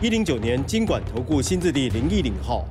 一零九年经管投顾新字第零一零号。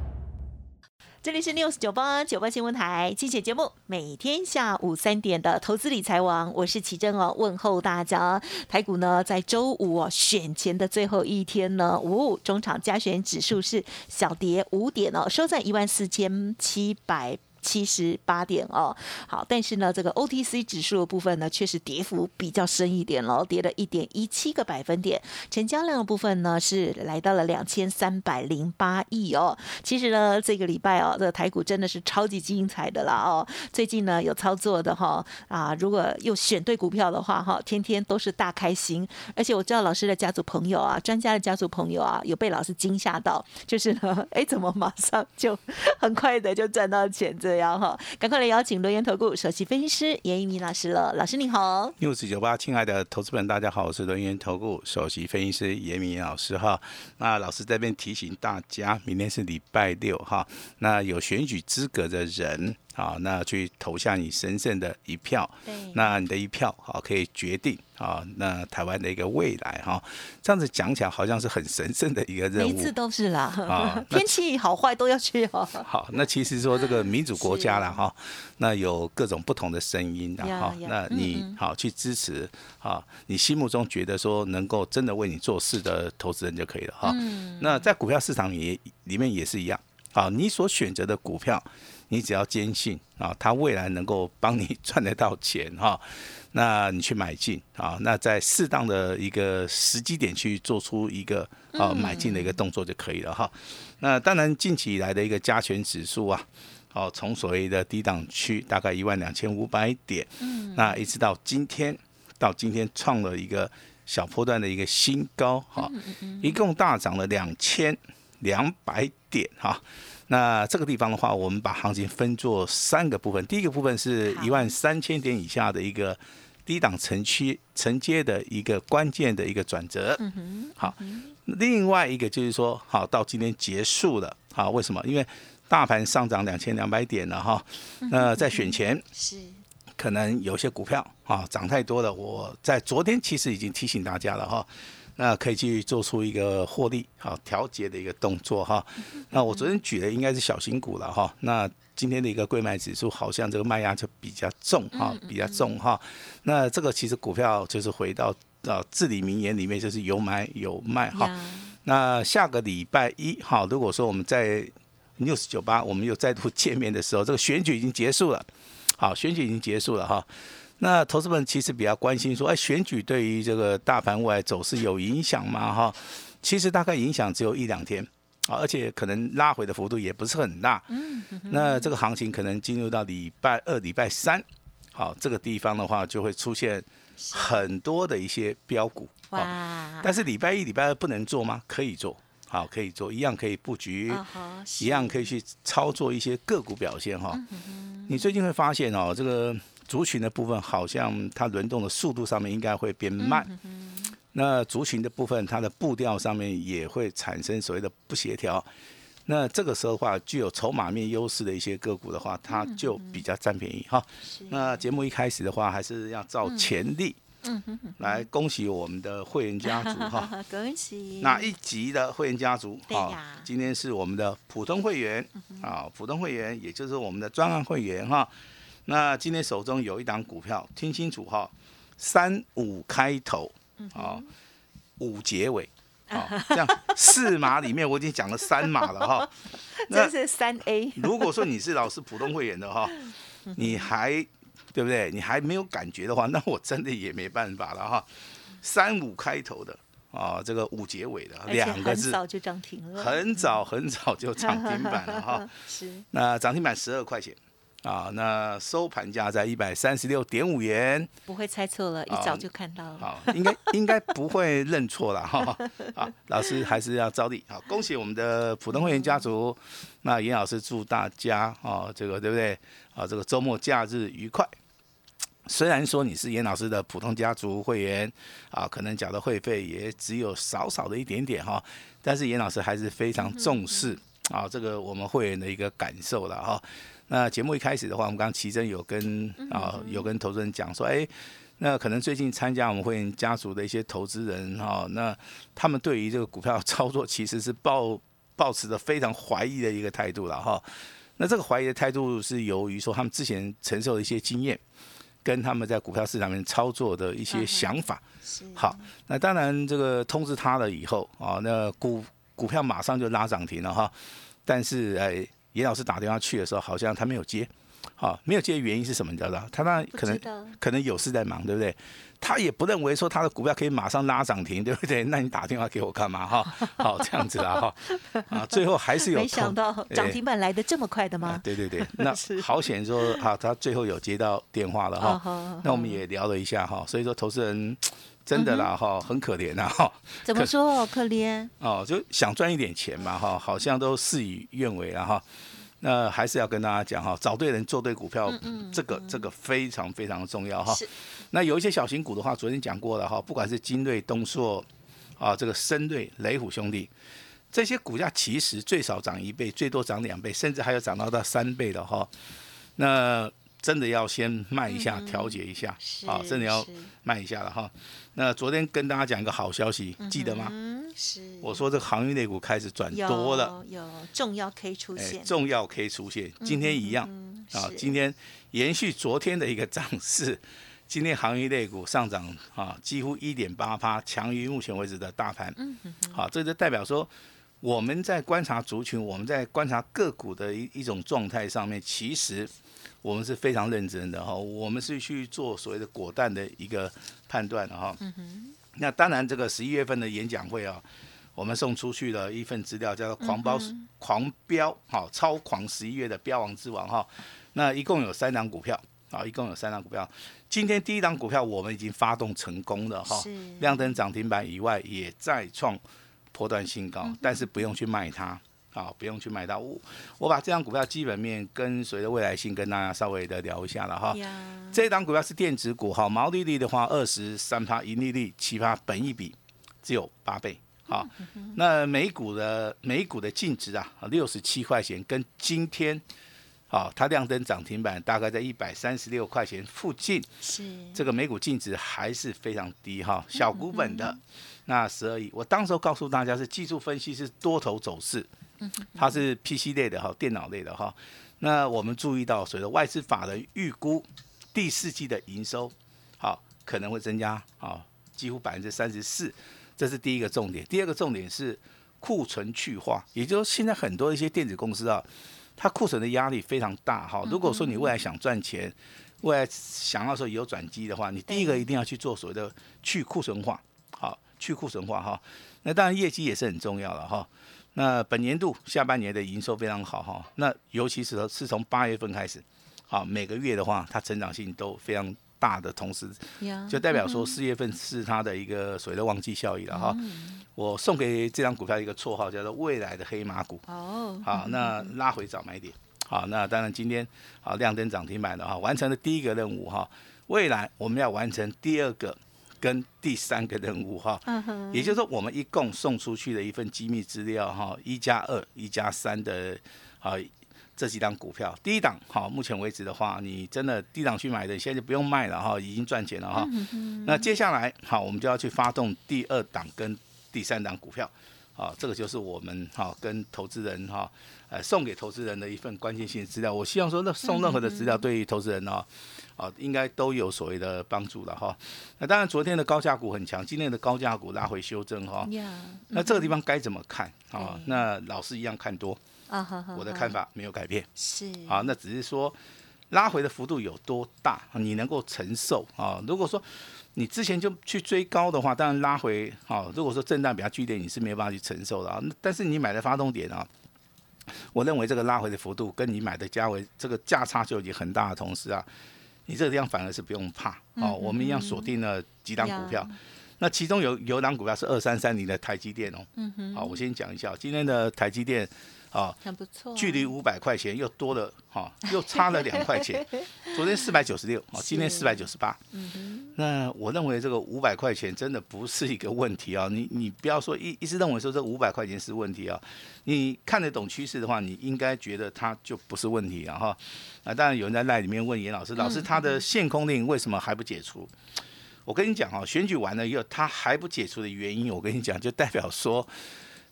这里是 News 九八九八新闻台，精选节目，每天下午三点的投资理财王，我是奇珍哦，问候大家。台股呢，在周五哦选前的最后一天呢，五中场加权指数是小跌五点哦，收在一万四千七百。七十八点哦，好，但是呢，这个 OTC 指数的部分呢，确实跌幅比较深一点喽，跌了一点一七个百分点。成交量的部分呢，是来到了两千三百零八亿哦。其实呢，这个礼拜哦，这个台股真的是超级精彩的啦哦。最近呢，有操作的哈啊，如果又选对股票的话哈，天天都是大开心。而且我知道老师的家族朋友啊，专家的家族朋友啊，有被老师惊吓到，就是呢，哎，怎么马上就很快的就赚到钱这？要哈，赶快来邀请轮言投顾首席分析师严一鸣老师了。老师你好，六四九八，亲爱的投资们，大家好，我是轮源投顾首席分析师严明老师哈。那老师这边提醒大家，明天是礼拜六哈，那有选举资格的人。好，那去投下你神圣的一票，那你的一票好可以决定啊，那台湾的一个未来哈。这样子讲起来好像是很神圣的一个任务，每次都是啦。啊，天气好坏都要去哦。好，那其实说这个民主国家了 哈，那有各种不同的声音的哈。那你好去支持啊，你心目中觉得说能够真的为你做事的投资人就可以了哈。那在股票市场也里面也是一样，好，你所选择的股票。你只要坚信啊，它未来能够帮你赚得到钱哈，那你去买进啊，那在适当的一个时机点去做出一个啊买进的一个动作就可以了哈。那当然近期以来的一个加权指数啊，哦从所谓的低档区大概一万两千五百点，嗯，那一直到今天到今天创了一个小波段的一个新高哈，一共大涨了两千两百点哈。那这个地方的话，我们把行情分作三个部分。第一个部分是一万三千点以下的一个低档承区承接的一个关键的一个转折。嗯哼。好，另外一个就是说，好到今天结束了。好，为什么？因为大盘上涨两千两百点了哈。那在选前 是可能有些股票啊涨太多了。我在昨天其实已经提醒大家了哈。那可以去做出一个获利好调节的一个动作哈。那我昨天举的应该是小型股了哈。那今天的一个贵卖指数好像这个卖压就比较重哈，比较重哈。那这个其实股票就是回到呃至理名言里面就是有买有卖哈。那下个礼拜一哈，如果说我们在 news 九八我们又再度见面的时候，这个选举已经结束了，好，选举已经结束了哈。那投资们其实比较关心说，哎，选举对于这个大盘未来走势有影响吗？哈，其实大概影响只有一两天啊，而且可能拉回的幅度也不是很大。嗯，那这个行情可能进入到礼拜二、礼拜三，好，这个地方的话就会出现很多的一些标股。哇！但是礼拜一、礼拜二不能做吗？可以做，好，可以做，一样可以布局，一样可以去操作一些个股表现哈。你最近会发现哦，这个。族群的部分好像它轮动的速度上面应该会变慢，那族群的部分它的步调上面也会产生所谓的不协调，那这个时候的话，具有筹码面优势的一些个股的话，它就比较占便宜哈。那节目一开始的话，还是要照潜力，嗯。来恭喜我们的会员家族哈，恭喜。哪一级的会员家族？好，今天是我们的普通会员。啊，普通会员也就是我们的专案会员哈。那今天手中有一档股票，听清楚哈，三五开头，啊，五结尾，啊，这样四码里面我已经讲了三码了哈。这是三 A。如果说你是老师普通会员的哈，你还对不对？你还没有感觉的话，那我真的也没办法了哈。三五开头的啊，这个五结尾的两个字，很早就涨停了，很早很早就涨停板了哈。是。那涨停板十二块钱。啊，那收盘价在一百三十六点五元，不会猜错了，一早就看到了。好，应该应该不会认错了哈。好，老师还是要照例。好，恭喜我们的普通会员家族。那严老师祝大家哦，这个对不对？啊，这个周末假日愉快。虽然说你是严老师的普通家族会员啊，可能缴的会费也只有少少的一点点哈，但是严老师还是非常重视啊，这个我们会员的一个感受了哈。那节目一开始的话，我们刚刚奇珍有跟啊有跟投资人讲说，哎，那可能最近参加我们会员家族的一些投资人哈，那他们对于这个股票操作其实是抱 抱持着非常怀疑的一个态度了哈。那这个怀疑的态度是由于说他们之前承受的一些经验，跟他们在股票市场面操作的一些想法。好，那当然这个通知他了以后啊，那股股票马上就拉涨停了哈，但是哎。严老师打电话去的时候，好像他没有接，好，没有接的原因是什么？你知道他那可能可能有事在忙，对不对？他也不认为说他的股票可以马上拉涨停，对不对？那你打电话给我干嘛？哈，好，这样子啦，哈，啊，最后还是有没想到涨停板来的这么快的吗？对对对，那好险说啊，他最后有接到电话了哈。那我们也聊了一下哈，所以说投资人真的啦哈，很可怜呐哈。怎么说可怜？哦，就想赚一点钱嘛哈，好像都事与愿违了哈。那还是要跟大家讲哈，找对人做对股票，这个这个非常非常重要哈。那有一些小型股的话，昨天讲过了哈，不管是金瑞、东硕啊，这个深瑞、雷虎兄弟，这些股价其实最少涨一倍，最多涨两倍，甚至还有涨到到三倍的哈。那真的要先卖一下，调节一下，啊，真的要卖一下了哈。那昨天跟大家讲一个好消息，记得吗？是，我说这个航运类股开始转多了，有重要 K 出现，重要 K 出现，今天一样啊，今天延续昨天的一个涨势，今天航运类股上涨啊，几乎一点八趴，强于目前为止的大盘。嗯好，这就代表说我们在观察族群，我们在观察个股的一一种状态上面，其实。我们是非常认真的哈，我们是去做所谓的果断的一个判断的哈。那当然，这个十一月份的演讲会啊，我们送出去了一份资料，叫做“狂飙狂飙”哈，超狂十一月的标王之王哈。那一共有三档股票啊，一共有三档股票。今天第一档股票我们已经发动成功了哈，亮灯涨停板以外，也再创破断新高，但是不用去卖它。啊，不用去买到。我我把这张股票基本面跟随着未来性跟大家稍微的聊一下了哈。这一档股票是电子股，哈，毛利率的话二十三趴，盈利率七趴，本益比只有八倍。好，那每股的每股的净值啊，六十七块钱，跟今天好它亮灯涨停板大概在一百三十六块钱附近。是这个每股净值还是非常低哈，小股本的那十二亿。我当时候告诉大家是技术分析是多头走势。它是 PC 类的哈，电脑类的哈。那我们注意到，随着外资法人预估第四季的营收，好可能会增加啊，几乎百分之三十四。这是第一个重点。第二个重点是库存去化，也就是现在很多一些电子公司啊，它库存的压力非常大哈。如果说你未来想赚钱，未来想要说有转机的话，你第一个一定要去做所谓的去库存化，好去库存化哈。那当然业绩也是很重要的哈。那本年度下半年的营收非常好哈，那尤其是是从八月份开始，好每个月的话，它成长性都非常大的同时，就代表说四月份是它的一个所谓的旺季效益了哈。我送给这张股票一个绰号叫做未来的黑马股。哦，好，那拉回早买点。好，那当然今天好亮灯涨停板的哈，完成了第一个任务哈，未来我们要完成第二个。跟第三个任务哈，也就是说，我们一共送出去的一份机密资料哈，一加二、一加三的啊这几档股票，第一档好，目前为止的话，你真的低档去买的，现在就不用卖了哈，已经赚钱了哈。那接下来好，我们就要去发动第二档跟第三档股票，啊，这个就是我们哈跟投资人哈，呃，送给投资人的一份关键性资料。我希望说，那送任何的资料对于投资人呢。啊，应该都有所谓的帮助了哈。那当然，昨天的高价股很强，今天的高价股拉回修正哈。那这个地方该怎么看啊？那老师一样看多啊。我的看法没有改变。是。啊，那只是说拉回的幅度有多大，你能够承受啊？如果说你之前就去追高的话，当然拉回啊。如果说震荡比较剧烈，你是没有办法去承受的啊。但是你买的发动点啊，我认为这个拉回的幅度跟你买的价位这个价差就已经很大的同时啊，你这个地方反而是不用怕哦。我们一样锁定了几档股票，那其中有有档股票是二三三零的台积电哦。嗯哼。好，我先讲一下今天的台积电。啊，很不错，距离五百块钱又多了哈，又差了两块钱。昨天四百九十六，哦，今天四百九十八。那我认为这个五百块钱真的不是一个问题啊。你你不要说一一直认为说这五百块钱是问题啊。你看得懂趋势的话，你应该觉得它就不是问题啊哈。啊，当然有人在赖里面问严老师，老师他的限空令为什么还不解除？我跟你讲哈，选举完了以后他还不解除的原因，我跟你讲就代表说。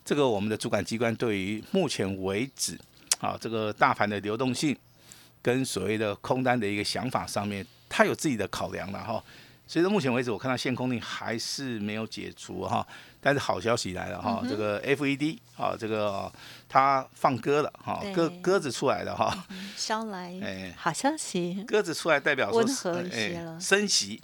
这个我们的主管机关对于目前为止，啊，这个大盘的流动性跟所谓的空单的一个想法上面，他有自己的考量了哈。所以到目前为止，我看到限空令还是没有解除哈。但是好消息来了哈，这个 FED 啊，这个它放鸽了哈，鸽鸽子出来了哈。捎来哎，好消息。鸽子出来代表说温和一些了，升息。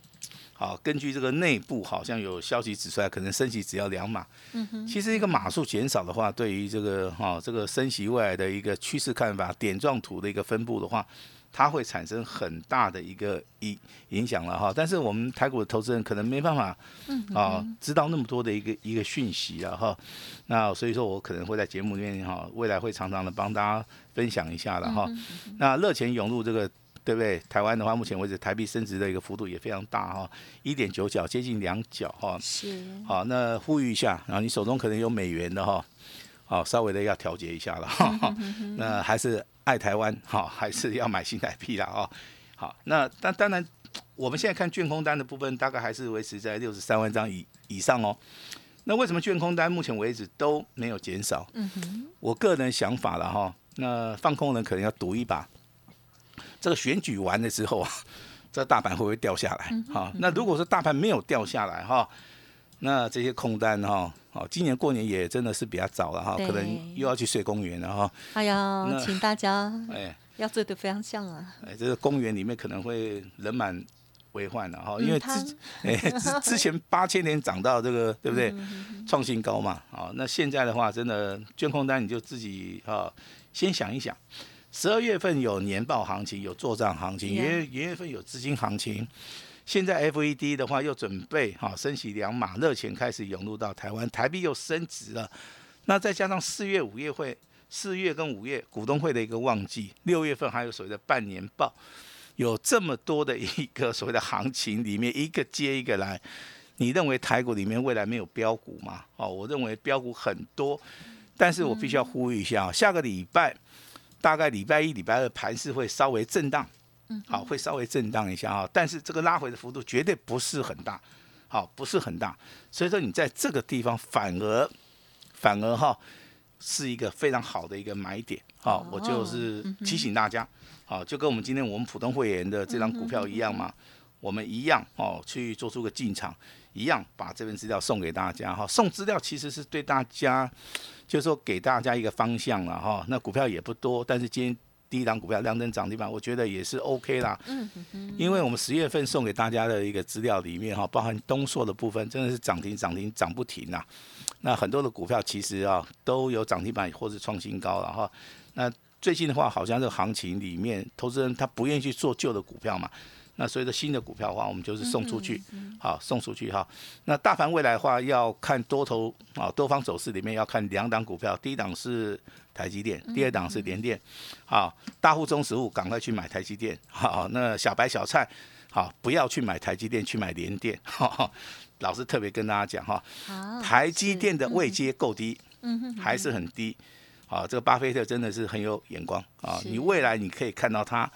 好，根据这个内部好像有消息指出来，可能升息只要两码。嗯哼。其实一个码数减少的话，对于这个哈这个升息未来的一个趋势看法、点状图的一个分布的话，它会产生很大的一个影影响了哈。但是我们台股的投资人可能没办法啊知道那么多的一个一个讯息了哈。那所以说我可能会在节目里面哈，未来会常常的帮大家分享一下了哈。那热钱涌入这个。对不对？台湾的话，目前为止台币升值的一个幅度也非常大哈，一点九角，接近两角哈。是。好，那呼吁一下，然后你手中可能有美元的哈，好，稍微的要调节一下了哈。那还是爱台湾哈，还是要买新台币了啊。好，那但当然，我们现在看券空单的部分，大概还是维持在六十三万张以以上哦。那为什么券空单目前为止都没有减少？嗯哼。我个人想法了哈，那放空人可能要赌一把。这个选举完了之后啊，这大盘会不会掉下来？好，那如果说大盘没有掉下来哈，那这些空单哈，好，今年过年也真的是比较早了哈，可能又要去睡公园了哈。哎呀，请大家 哎，要睡得非常像啊。哎，这个公园里面可能会人满为患了哈，因为之 哎之之前八千年涨到这个对不对？创新高嘛，啊，那现在的话，真的捐空单你就自己啊，先想一想。十二月份有年报行情，有做账行情，元元月份有资金行情。现在 FED 的话又准备哈升息两码，热钱开始涌入到台湾，台币又升值了。那再加上四月、五月会，四月跟五月股东会的一个旺季，六月份还有所谓的半年报，有这么多的一个所谓的行情里面，一个接一个来。你认为台股里面未来没有标股吗？哦，我认为标股很多，但是我必须要呼吁一下，下个礼拜。大概礼拜一、礼拜二盘势会稍微震荡，嗯，好，会稍微震荡一下哈，但是这个拉回的幅度绝对不是很大，好，不是很大，所以说你在这个地方反而反而哈是一个非常好的一个买点，好，我就是提醒大家，好，就跟我们今天我们普通会员的这张股票一样嘛，我们一样哦去做出个进场，一样把这份资料送给大家。哈，送资料其实是对大家。就是说给大家一个方向了哈，那股票也不多，但是今天第一档股票亮灯涨停板，我觉得也是 OK 啦。嗯嗯因为我们十月份送给大家的一个资料里面哈，包含东硕的部分，真的是涨停涨停涨不停呐。那很多的股票其实啊都有涨停板或是创新高了哈。那最近的话，好像这个行情里面，投资人他不愿意去做旧的股票嘛。那所以的新的股票的话，我们就是送出去，好送出去哈。那大盘未来的话，要看多头啊，多方走势里面要看两档股票，第一档是台积电，第二档是联电。好，大户中实物赶快去买台积电。好，那小白小菜好，不要去买台积电，去买联电。老师特别跟大家讲哈，台积电的位阶够低，嗯还是很低。好，这个巴菲特真的是很有眼光啊，你未来你可以看到他。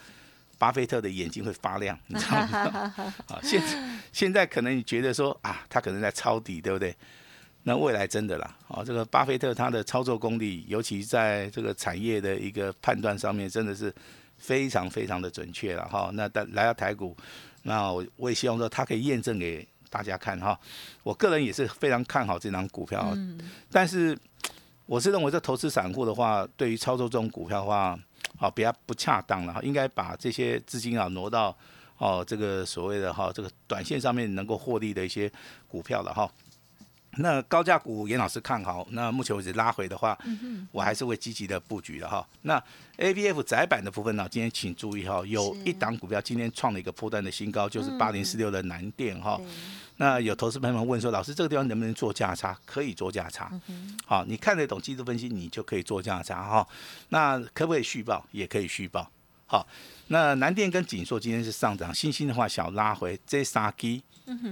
巴菲特的眼睛会发亮，你知道吗？啊，现现在可能你觉得说啊，他可能在抄底，对不对？那未来真的啦，啊，这个巴菲特他的操作功力，尤其在这个产业的一个判断上面，真的是非常非常的准确了哈。那来到台股，那我我也希望说他可以验证给大家看哈。我个人也是非常看好这张股票，嗯，但是我是认为这投资散户的话，对于操作这种股票的话。好，比较不恰当了哈，应该把这些资金啊挪到哦这个所谓的哈这个短线上面能够获利的一些股票了哈。那高价股严老师看好，那目前为止拉回的话，我还是会积极的布局的哈。那 A B F 窄板的部分呢，今天请注意哈，有一档股票今天创了一个破断的新高，就是八零四六的南电哈。那有投资朋友们问说，老师这个地方能不能做价差？可以做价差。好，你看得懂技术分析，你就可以做价差哈。那可不可以续报？也可以续报。好，那南电跟锦硕今天是上涨，星星的话小拉回，这三基，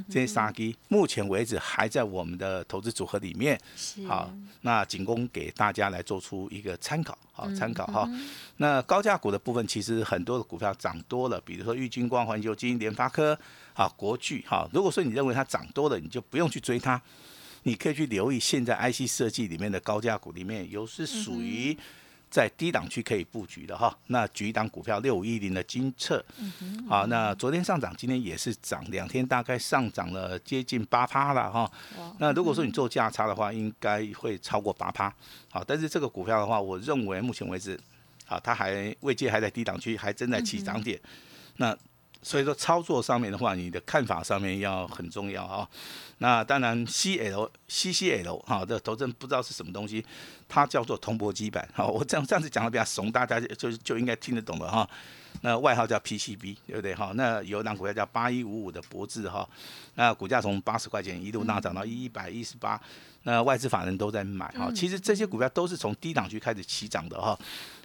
这三基，目前为止还在我们的投资组合里面。好，那仅供给大家来做出一个参考，好参考哈。那高价股的部分，其实很多的股票涨多了，比如说玉金光、环球金、联发科，啊，国巨，哈。如果说你认为它涨多了，你就不用去追它，你可以去留意现在 IC 设计里面的高价股里面有是属于。在低档区可以布局的哈，那举一档股票六五一零的金策，好，那昨天上涨，今天也是涨，两天大概上涨了接近八趴了哈。那如果说你做价差的话，应该会超过八趴。好，但是这个股票的话，我认为目前为止，啊，它还未接还在低档区，还正在起涨点。那所以说操作上面的话，你的看法上面要很重要啊。那当然，C L C C L 哈，这头针不知道是什么东西，它叫做铜箔基板。好，我这样这样子讲的比较怂，大家就就应该听得懂了哈。那外号叫 P C B，对不对哈？那有一档股票叫八一五五的博智哈，那股价从八十块钱一路大涨到一百一十八，那外资法人都在买哈。其实这些股票都是从低档区开始起涨的哈。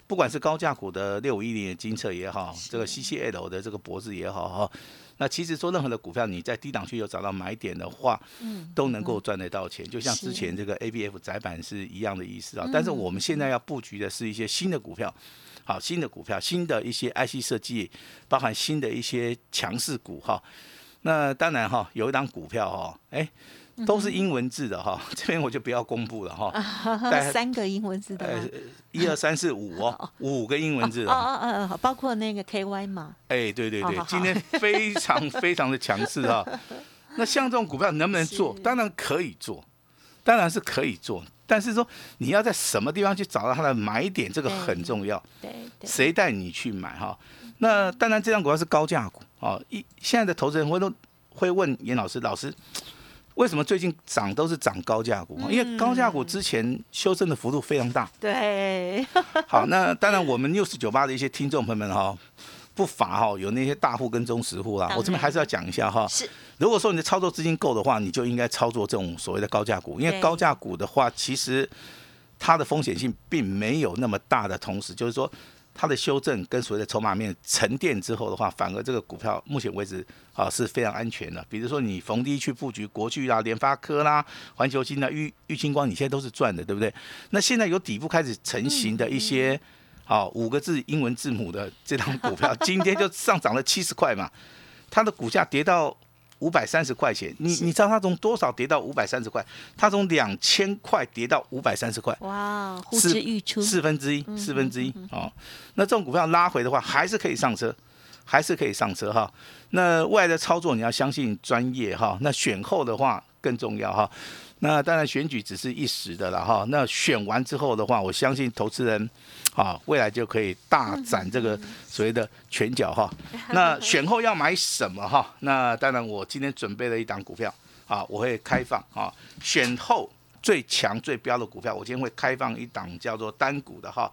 不管是高价股的六五一零的金策也好，这个 C C L 的这个脖子也好哈，那其实说任何的股票，你在低档区有找到买点的话，嗯，都能够赚得到钱。就像之前这个 A B F 窄板是一样的意思啊。但是我们现在要布局的是一些新的股票，好，新的股票，新的一些 I C 设计，包含新的一些强势股哈。那当然哈，有一档股票哈，哎。都是英文字的哈，这边我就不要公布了哈。三个英文字的。呃，一二三四五哦，五个英文字的。哦哦哦，包括那个 KY 嘛。哎，对对对，今天非常非常的强势哈。那像这种股票能不能做？当然可以做，当然是可以做。但是说你要在什么地方去找到它的买点，这个很重要。对。谁带你去买哈？那当然，这张股票是高价股啊。一现在的投资人会都会问严老师，老师。为什么最近涨都是涨高价股？因为高价股之前修正的幅度非常大。对。好，那当然我们六四九八的一些听众朋友们哈，不乏哈有那些大户跟中实户啦。我这边还是要讲一下哈。是。如果说你的操作资金够的话，你就应该操作这种所谓的高价股，因为高价股的话，其实它的风险性并没有那么大的同时，就是说。它的修正跟所谓的筹码面沉淀之后的话，反而这个股票目前为止啊是非常安全的。比如说你逢低去布局国巨啦、联发科啦、环球金啦、玉玉清光，你现在都是赚的，对不对？那现在有底部开始成型的一些，好五个字英文字母的这张股票，今天就上涨了七十块嘛，它的股价跌到。五百三十块钱，你你知道它从多少跌到五百三十块？它从两千块跌到五百三十块。哇，呼之欲出，四分之一，四分之一哦。那这种股票拉回的话，还是可以上车，还是可以上车哈。那未来的操作你要相信专业哈。那选后的话更重要哈。那当然选举只是一时的了哈。那选完之后的话，我相信投资人。啊，未来就可以大展这个所谓的拳脚哈。那选后要买什么哈？那当然，我今天准备了一档股票啊，我会开放啊。选后最强最标的股票，我今天会开放一档叫做单股的哈。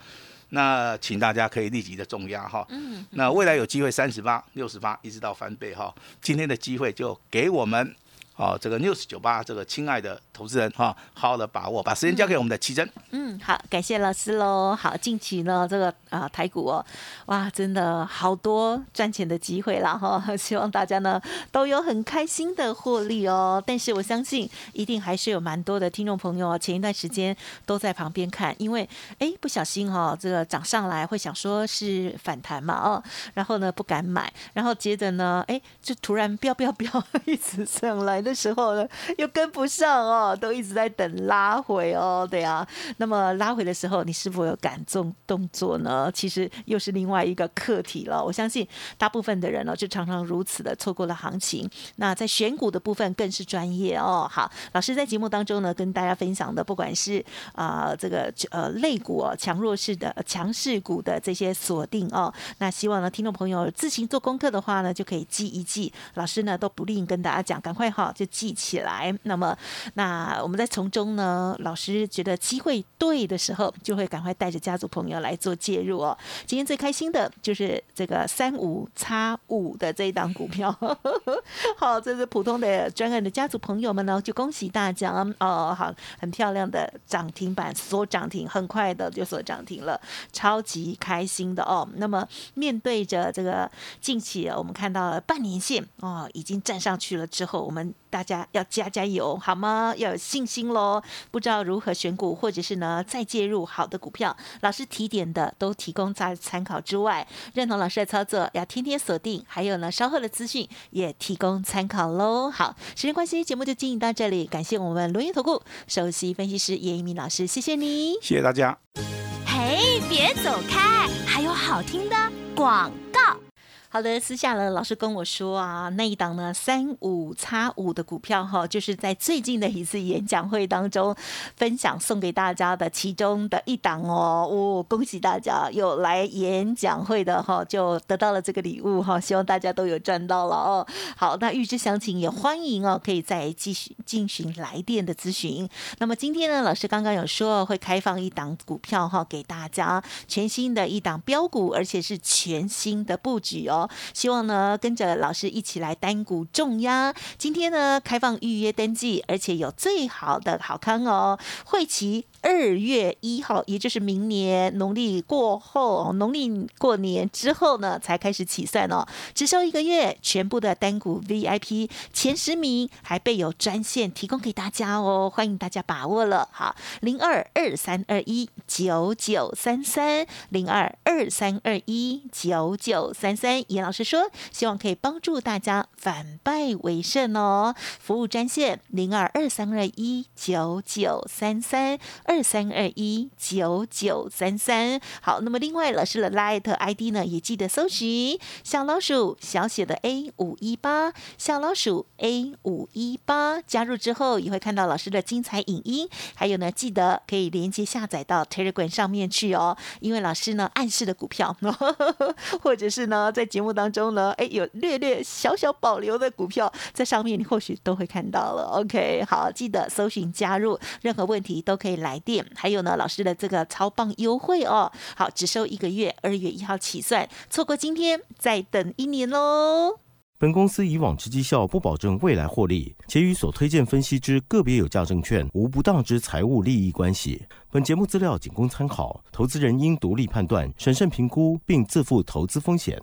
那请大家可以立即的重压哈。嗯。那未来有机会三十八、六十八一直到翻倍哈。今天的机会就给我们。哦，这个 news 九八，这个亲爱的投资人哈，好好的把握，把时间交给我们的奇珍。嗯，好，感谢老师喽。好，近期呢，这个啊台股哦，哇，真的好多赚钱的机会了哈。希望大家呢都有很开心的获利哦。但是我相信，一定还是有蛮多的听众朋友前一段时间都在旁边看，因为哎不小心哈，这个涨上来会想说是反弹嘛哦，然后呢不敢买，然后接着呢，哎就突然飙飙飙 一直上来。的时候呢，又跟不上哦，都一直在等拉回哦，对啊。那么拉回的时候，你是否有感动动作呢？其实又是另外一个课题了。我相信大部分的人呢，就常常如此的错过了行情。那在选股的部分更是专业哦。好，老师在节目当中呢，跟大家分享的，不管是啊这个呃类股哦，强弱势的强势股的这些锁定哦，那希望呢听众朋友自行做功课的话呢，就可以记一记。老师呢都不吝跟大家讲，赶快哈。就记起来。那么，那我们在从中呢，老师觉得机会对的时候，就会赶快带着家族朋友来做介入哦。今天最开心的就是这个三五叉五的这一档股票，好，这是普通的专案的家族朋友们呢，就恭喜大家哦，好，很漂亮的涨停板锁涨停，很快的就锁涨停了，超级开心的哦。那么面对着这个近期我们看到了半年线哦，已经站上去了之后，我们。大家要加加油，好吗？要有信心喽！不知道如何选股，或者是呢再介入好的股票，老师提点的都提供在参考之外，认同老师的操作要天天锁定，还有呢稍后的资讯也提供参考喽。好，时间关系，节目就进行到这里，感谢我们罗源投顾首席分析师叶一鸣老师，谢谢你，谢谢大家。嘿，别走开，还有好听的广告。好的，私下了，老师跟我说啊，那一档呢三五叉五的股票哈，就是在最近的一次演讲会当中分享送给大家的其中的一档哦，哦，恭喜大家有来演讲会的哈，就得到了这个礼物哈，希望大家都有赚到了哦。好，那预知详情也欢迎哦，可以再继续进行来电的咨询。那么今天呢，老师刚刚有说会开放一档股票哈，给大家全新的一档标股，而且是全新的布局哦。希望呢跟着老师一起来单股重压。今天呢开放预约登记，而且有最好的好康哦，会期。二月一号，也就是明年农历过后，农历过年之后呢，才开始起算哦。只收一个月，全部的单股 VIP 前十名还备有专线提供给大家哦，欢迎大家把握了。好，零二二三二一九九三三，零二二三二一九九三三。严老师说，希望可以帮助大家反败为胜哦。服务专线零二二三二一九九三三二。二三二一九九三三，好，那么另外老师的 Light ID 呢，也记得搜寻小老鼠小写的 A 五一八，小老鼠 A 五一八，加入之后也会看到老师的精彩影音，还有呢，记得可以连接下载到 Telegram 上面去哦，因为老师呢暗示的股票，或者是呢在节目当中呢，哎有略略小小保留的股票在上面，你或许都会看到了。OK，好，记得搜寻加入，任何问题都可以来。店还有呢，老师的这个超棒优惠哦，好，只收一个月，二月一号起算，错过今天再等一年喽。本公司以往之绩效不保证未来获利，且与所推荐分析之个别有价证券无不当之财务利益关系。本节目资料仅供参考，投资人应独立判断、审慎评估，并自负投资风险。